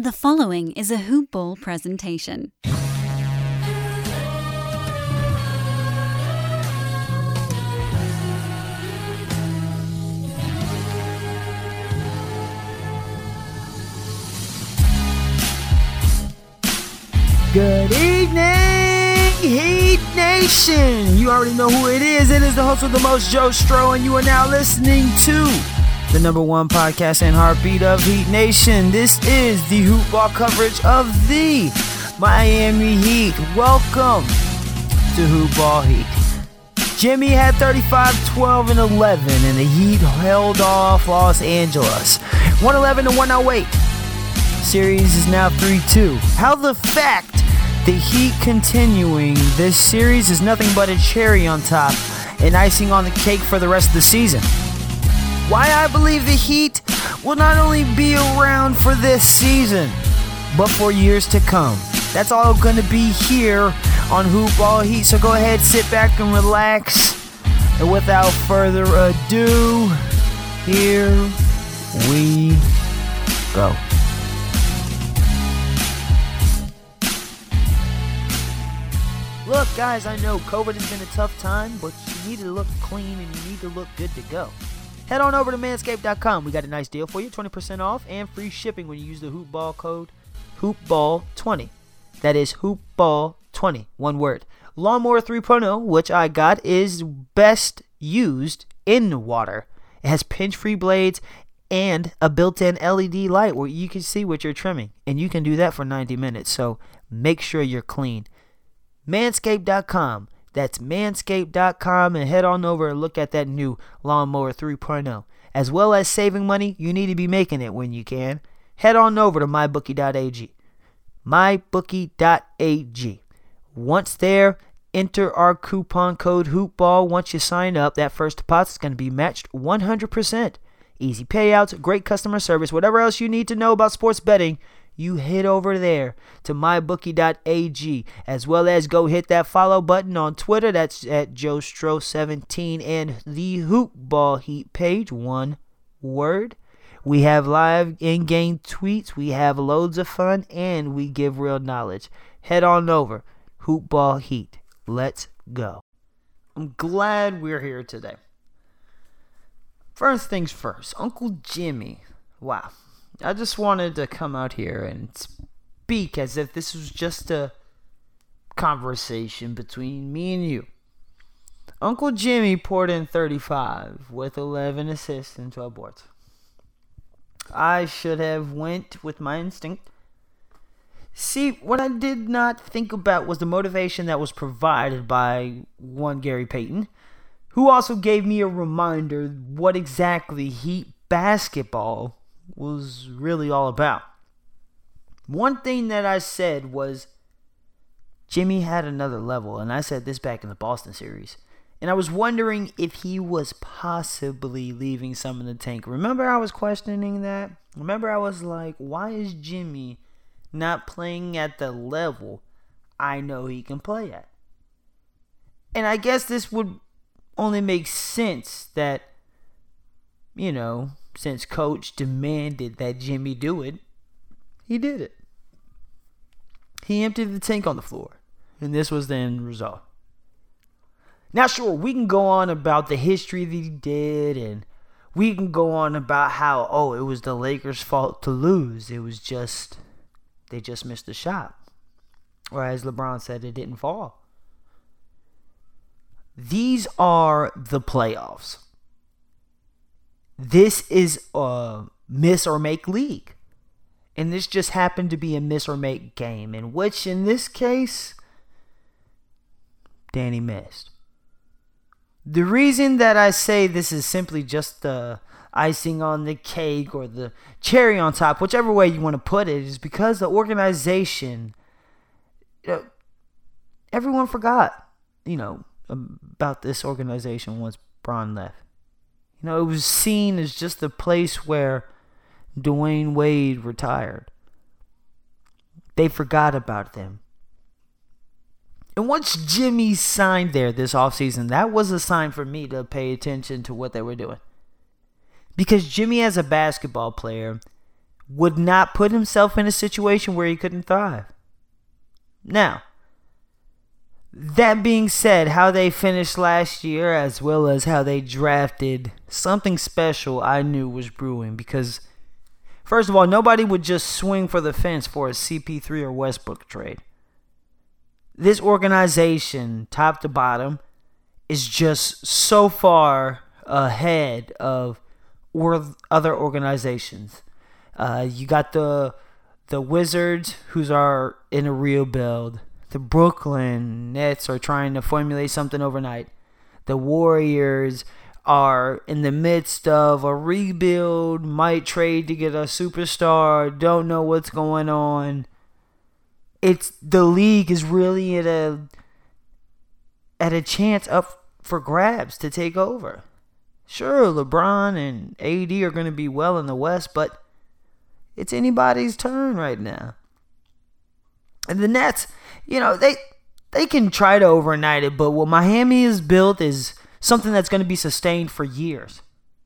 The following is a Hoop Ball presentation. Good evening, Heat Nation. You already know who it is. It is the host with the most, Joe Stro, and you are now listening to the number one podcast and heartbeat of Heat Nation. This is the hoop ball coverage of the Miami Heat. Welcome to Hoop Ball Heat. Jimmy had 35, 12, and 11, and the Heat held off Los Angeles. 111 to 108. Series is now 3 2. How the fact the Heat continuing this series is nothing but a cherry on top and icing on the cake for the rest of the season. Why I believe the Heat will not only be around for this season, but for years to come. That's all going to be here on Hoop Ball Heat. So go ahead, sit back and relax. And without further ado, here we go. Look, guys, I know COVID has been a tough time, but you need to look clean and you need to look good to go. Head on over to manscaped.com. We got a nice deal for you 20% off and free shipping when you use the hoopball code hoopball20. That is hoopball20, one word. Lawnmower 3.0, which I got, is best used in water. It has pinch free blades and a built in LED light where you can see what you're trimming. And you can do that for 90 minutes. So make sure you're clean. Manscaped.com. That's manscaped.com and head on over and look at that new Lawnmower 3.0. As well as saving money, you need to be making it when you can. Head on over to mybookie.ag. Mybookie.ag. Once there, enter our coupon code HOOPBALL. Once you sign up, that first deposit is going to be matched 100%. Easy payouts, great customer service, whatever else you need to know about sports betting you head over there to mybookie.ag as well as go hit that follow button on Twitter. That's at JoeStro17 and the Hoop Ball Heat page. One word. We have live in game tweets, we have loads of fun, and we give real knowledge. Head on over. Hoop Ball Heat. Let's go. I'm glad we're here today. First things first, Uncle Jimmy. Wow, I just wanted to come out here and speak as if this was just a conversation between me and you. Uncle Jimmy poured in 35 with 11 assists and 12 boards. I should have went with my instinct. See, what I did not think about was the motivation that was provided by one Gary Payton, who also gave me a reminder what exactly Heat basketball was really all about. One thing that I said was Jimmy had another level, and I said this back in the Boston series. And I was wondering if he was possibly leaving some in the tank. Remember, I was questioning that? Remember, I was like, why is Jimmy not playing at the level I know he can play at? And I guess this would only make sense that, you know, since coach demanded that Jimmy do it, he did it. He emptied the tank on the floor, and this was the end result. Now, sure, we can go on about the history that he did, and we can go on about how, oh, it was the Lakers' fault to lose. It was just, they just missed the shot. Or as LeBron said, it didn't fall. These are the playoffs. This is a miss or make league. And this just happened to be a miss or make game, in which, in this case, Danny missed. The reason that I say this is simply just the icing on the cake or the cherry on top, whichever way you want to put it, is because the organization, you know, everyone forgot, you know, about this organization once Bron left. You know, it was seen as just the place where Dwyane Wade retired. They forgot about them. And once Jimmy signed there this offseason, that was a sign for me to pay attention to what they were doing. Because Jimmy, as a basketball player, would not put himself in a situation where he couldn't thrive. Now, that being said, how they finished last year, as well as how they drafted, something special I knew was brewing because, first of all, nobody would just swing for the fence for a CP3 or Westbrook trade. This organization, top to bottom, is just so far ahead of or other organizations. Uh, you got the the Wizards, who's are in a rebuild. The Brooklyn Nets are trying to formulate something overnight. The Warriors are in the midst of a rebuild, might trade to get a superstar, don't know what's going on. It's the league is really at a at a chance up for grabs to take over. Sure, LeBron and AD are going to be well in the West, but it's anybody's turn right now. And the Nets, you know, they they can try to overnight it, but what Miami has built is something that's going to be sustained for years.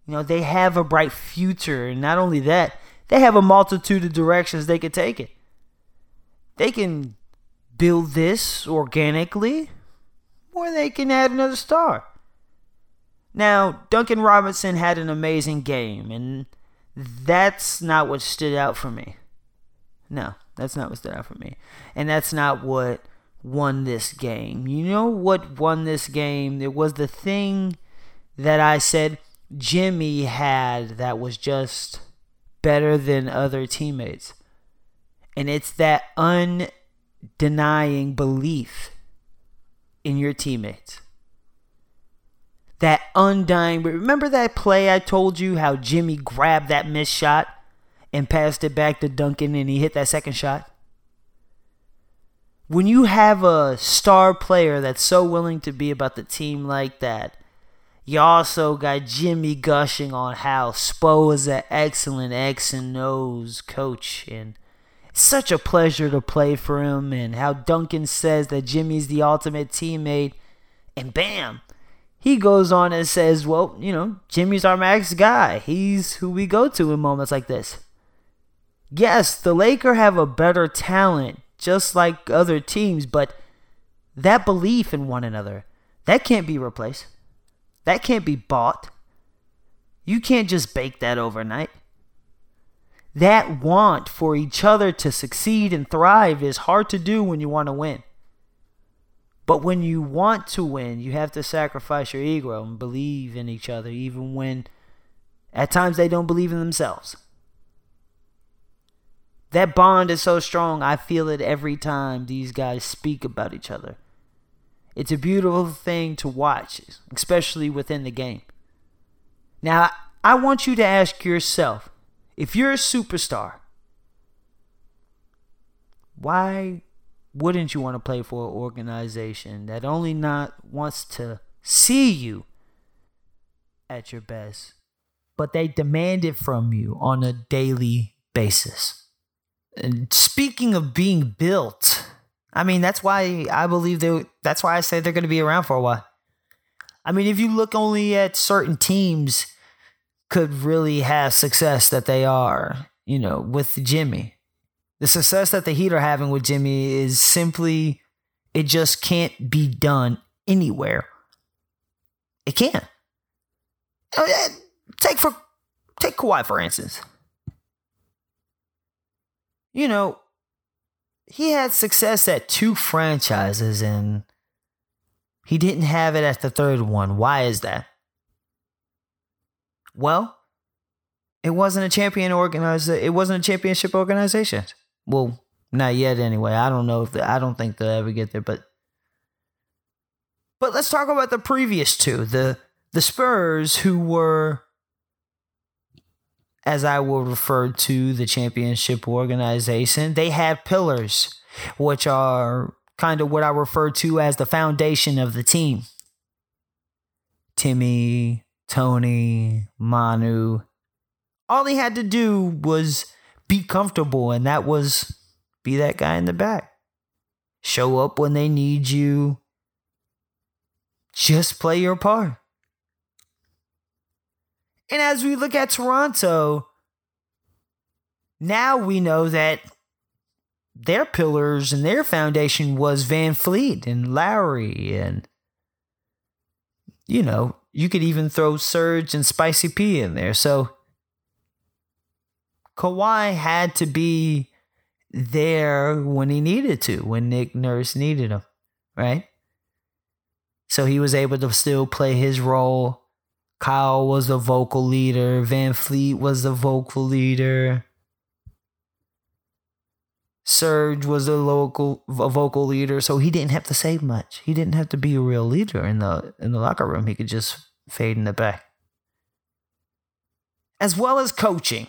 You know, they have a bright future, and not only that, they have a multitude of directions they could take it. They can build this organically, or they can add another star. Now, Duncan Robinson had an amazing game, and that's not what stood out for me. No, that's not what stood out for me. And that's not what won this game. You know what won this game? It was the thing that I said Jimmy had that was just better than other teammates. And it's that undenying belief in your teammates. That undying. Remember that play I told you how Jimmy grabbed that missed shot and passed it back to Duncan and he hit that second shot? When you have a star player that's so willing to be about the team like that, you also got Jimmy gushing on how Spo is an excellent X and O's coach and such a pleasure to play for him, and how Duncan says that Jimmy's the ultimate teammate, and bam, he goes on and says, Well, you know, Jimmy's our max guy. He's who we go to in moments like this. Yes, the Lakers have a better talent, just like other teams, but that belief in one another, that can't be replaced. That can't be bought. You can't just bake that overnight. That want for each other to succeed and thrive is hard to do when you want to win. But when you want to win, you have to sacrifice your ego and believe in each other, even when at times they don't believe in themselves. That bond is so strong, I feel it every time these guys speak about each other. It's a beautiful thing to watch, especially within the game. Now, I want you to ask yourself if you're a superstar, why wouldn't you want to play for an organization that only not wants to see you at your best, but they demand it from you on a daily basis? And speaking of being built, I mean that's why I believe they that's why I say they're going to be around for a while. I mean, if you look only at certain teams could really have success that they are, you know, with Jimmy. The success that the Heat are having with Jimmy is simply, it just can't be done anywhere. It can't. Uh, take for take Kawhi for instance. You know, he had success at two franchises and he didn't have it at the third one. Why is that? Well, it wasn't a champion organizer. It wasn't a championship organization. Well, not yet anyway. I don't know if the, I don't think they'll ever get there, but but let's talk about the previous two. The the Spurs who were as I will refer to the championship organization, they had pillars which are kind of what I refer to as the foundation of the team. Timmy, Tony, Manu. All he had to do was be comfortable, and that was be that guy in the back. Show up when they need you. Just play your part. And as we look at Toronto, now we know that their pillars and their foundation was VanVleet and Lowry and you know, you could even throw Serge and Spicy P in there. So Kawhi had to be there when he needed to, when Nick Nurse needed him, right? So he was able to still play his role. Kyle was the vocal leader. VanVleet was the vocal leader. Serge was a local a vocal leader, so he didn't have to say much. He didn't have to be a real leader in the in the locker room. He could just fade in the back. As well as coaching.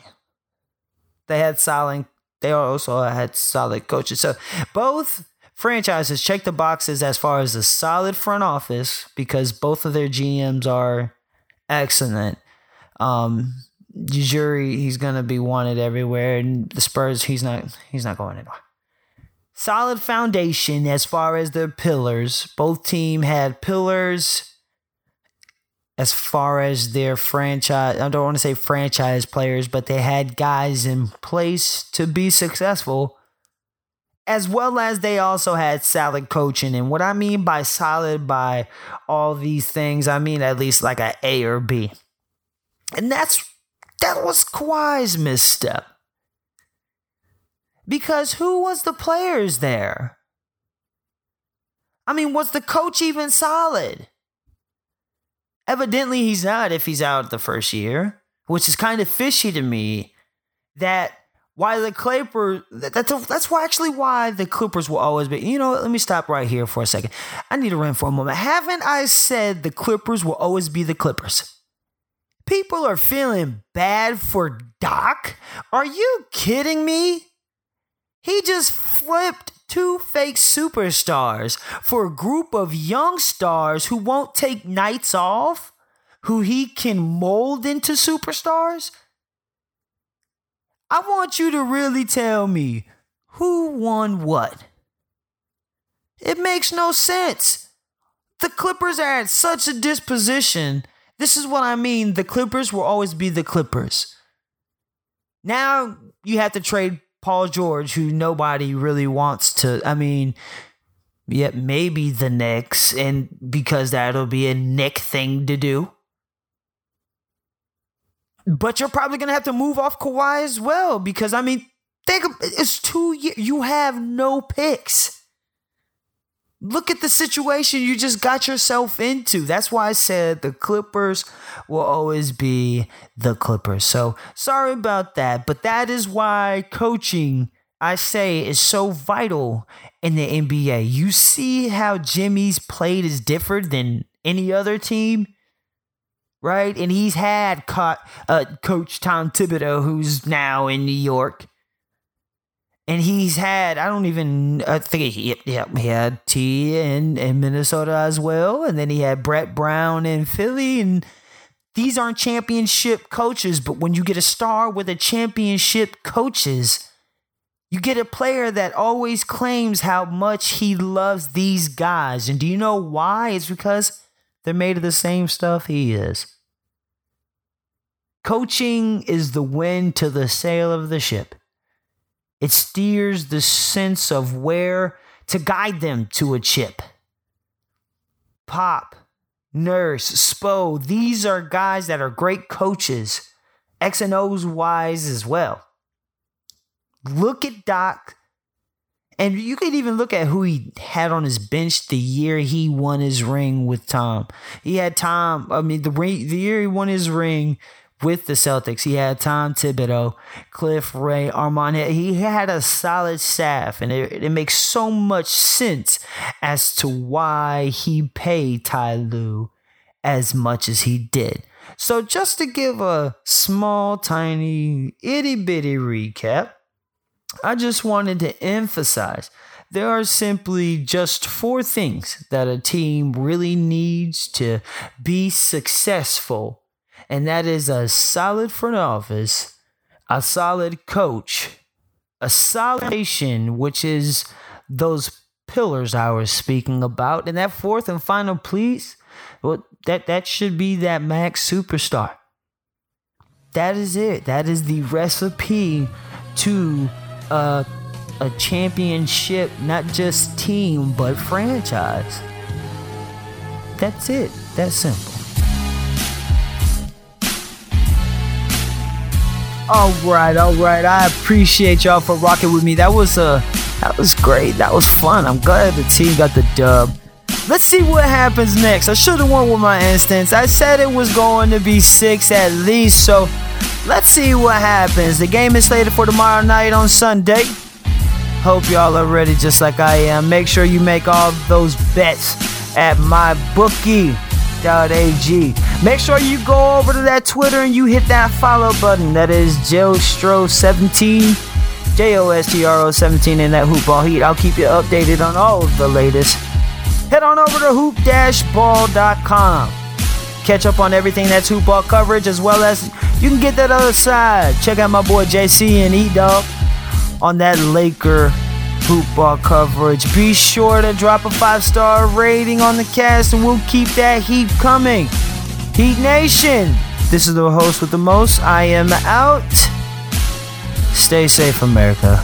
They had solid they also had solid coaches. So both franchises check the boxes as far as a solid front office because both of their GMs are excellent. Um, Ujiri, he's gonna be wanted everywhere, and the Spurs, he's not he's not going anywhere. Solid foundation as far as their pillars. Both team had pillars as far as their franchise. I don't want to say franchise players, but they had guys in place to be successful. As well as they also had solid coaching. And what I mean by solid by all these things, I mean at least like a A or B. And that's that was Kawhi's misstep. Because who was the players there? I mean, was the coach even solid? Evidently, he's not if he's out the first year, which is kind of fishy to me. That why the Clippers, that's a, that's why actually why the Clippers will always be. You know, let me stop right here for a second. I need to run for a moment. Haven't I said the Clippers will always be the Clippers? People are feeling bad for Doc? Are you kidding me? He just flipped two fake superstars for a group of young stars who won't take nights off, who he can mold into superstars. I want you to really tell me who won what. It makes no sense. The Clippers are at such a disposition this is what I mean. The Clippers will always be the Clippers. Now you have to trade Paul George, who nobody really wants to. I mean, yeah, maybe the Knicks, and because that'll be a Nick thing to do. But you're probably gonna have to move off Kawhi as well, because I mean, think it's two years. You have no picks. Look at the situation you just got yourself into. That's why I said the Clippers will always be the Clippers. So sorry about that, but that is why coaching, I say, is so vital in the NBA. You see how Jimmy's played is different than any other team, right? And he's had caught, uh, Coach Tom Thibodeau, who's now in New York and he's had I don't even I think he yeah he had T in in Minnesota as well, and then he had Brett Brown in Philly, and these aren't championship coaches, but when you get a star with a championship coaches, you get a player that always claims how much he loves these guys, and do you know why? It's because they're made of the same stuff he is. Coaching is the wind to the sail of the ship. It steers the sense of where to guide them to a chip. Pop, Nurse, Spo, these are guys that are great coaches, X and O's wise as well. Look at Doc, and you could even look at who he had on his bench the year he won his ring with Tom. He had Tom, I mean, the, ring, the year he won his ring with the Celtics. He had Tom Thibodeau, Cliff Ray, Armond. He had a solid staff, and it, it makes so much sense as to why he paid Ty Lue as much as he did. So, just to give a small, tiny, itty bitty recap, I just wanted to emphasize there are simply just four things that a team really needs to be successful and that is a solid front office, a solid coach, a solid nation, which is those pillars I was speaking about. And that fourth and final piece, well, that, that should be that max superstar. That is it. That is the recipe to a, a championship, not just team, but franchise. That's it. That's simple. All right, all right. I appreciate y'all for rocking with me. That was uh, that was great. That was fun. I'm glad the team got the dub. Let's see what happens next. I should have won with my instance. I said it was going to be six at least, so let's see what happens. The game is slated for tomorrow night on Sunday. Hope y'all are ready just like I am. Make sure you make all those bets at mybookie.ag. Make sure you go over to that Twitter and you hit that follow button. That is Jostro17, J O S T R O 17 in that hoopball heat. I'll keep you updated on all of the latest. Head on over to hoop-ball.com. Catch up on everything that's hoopball coverage as well as you can get that other side. Check out my boy JC and E Dog on that Laker hoopball coverage. Be sure to drop a five star rating on the cast and we'll keep that heat coming. Heat Nation, this is the host with the most. I am out. Stay safe, America.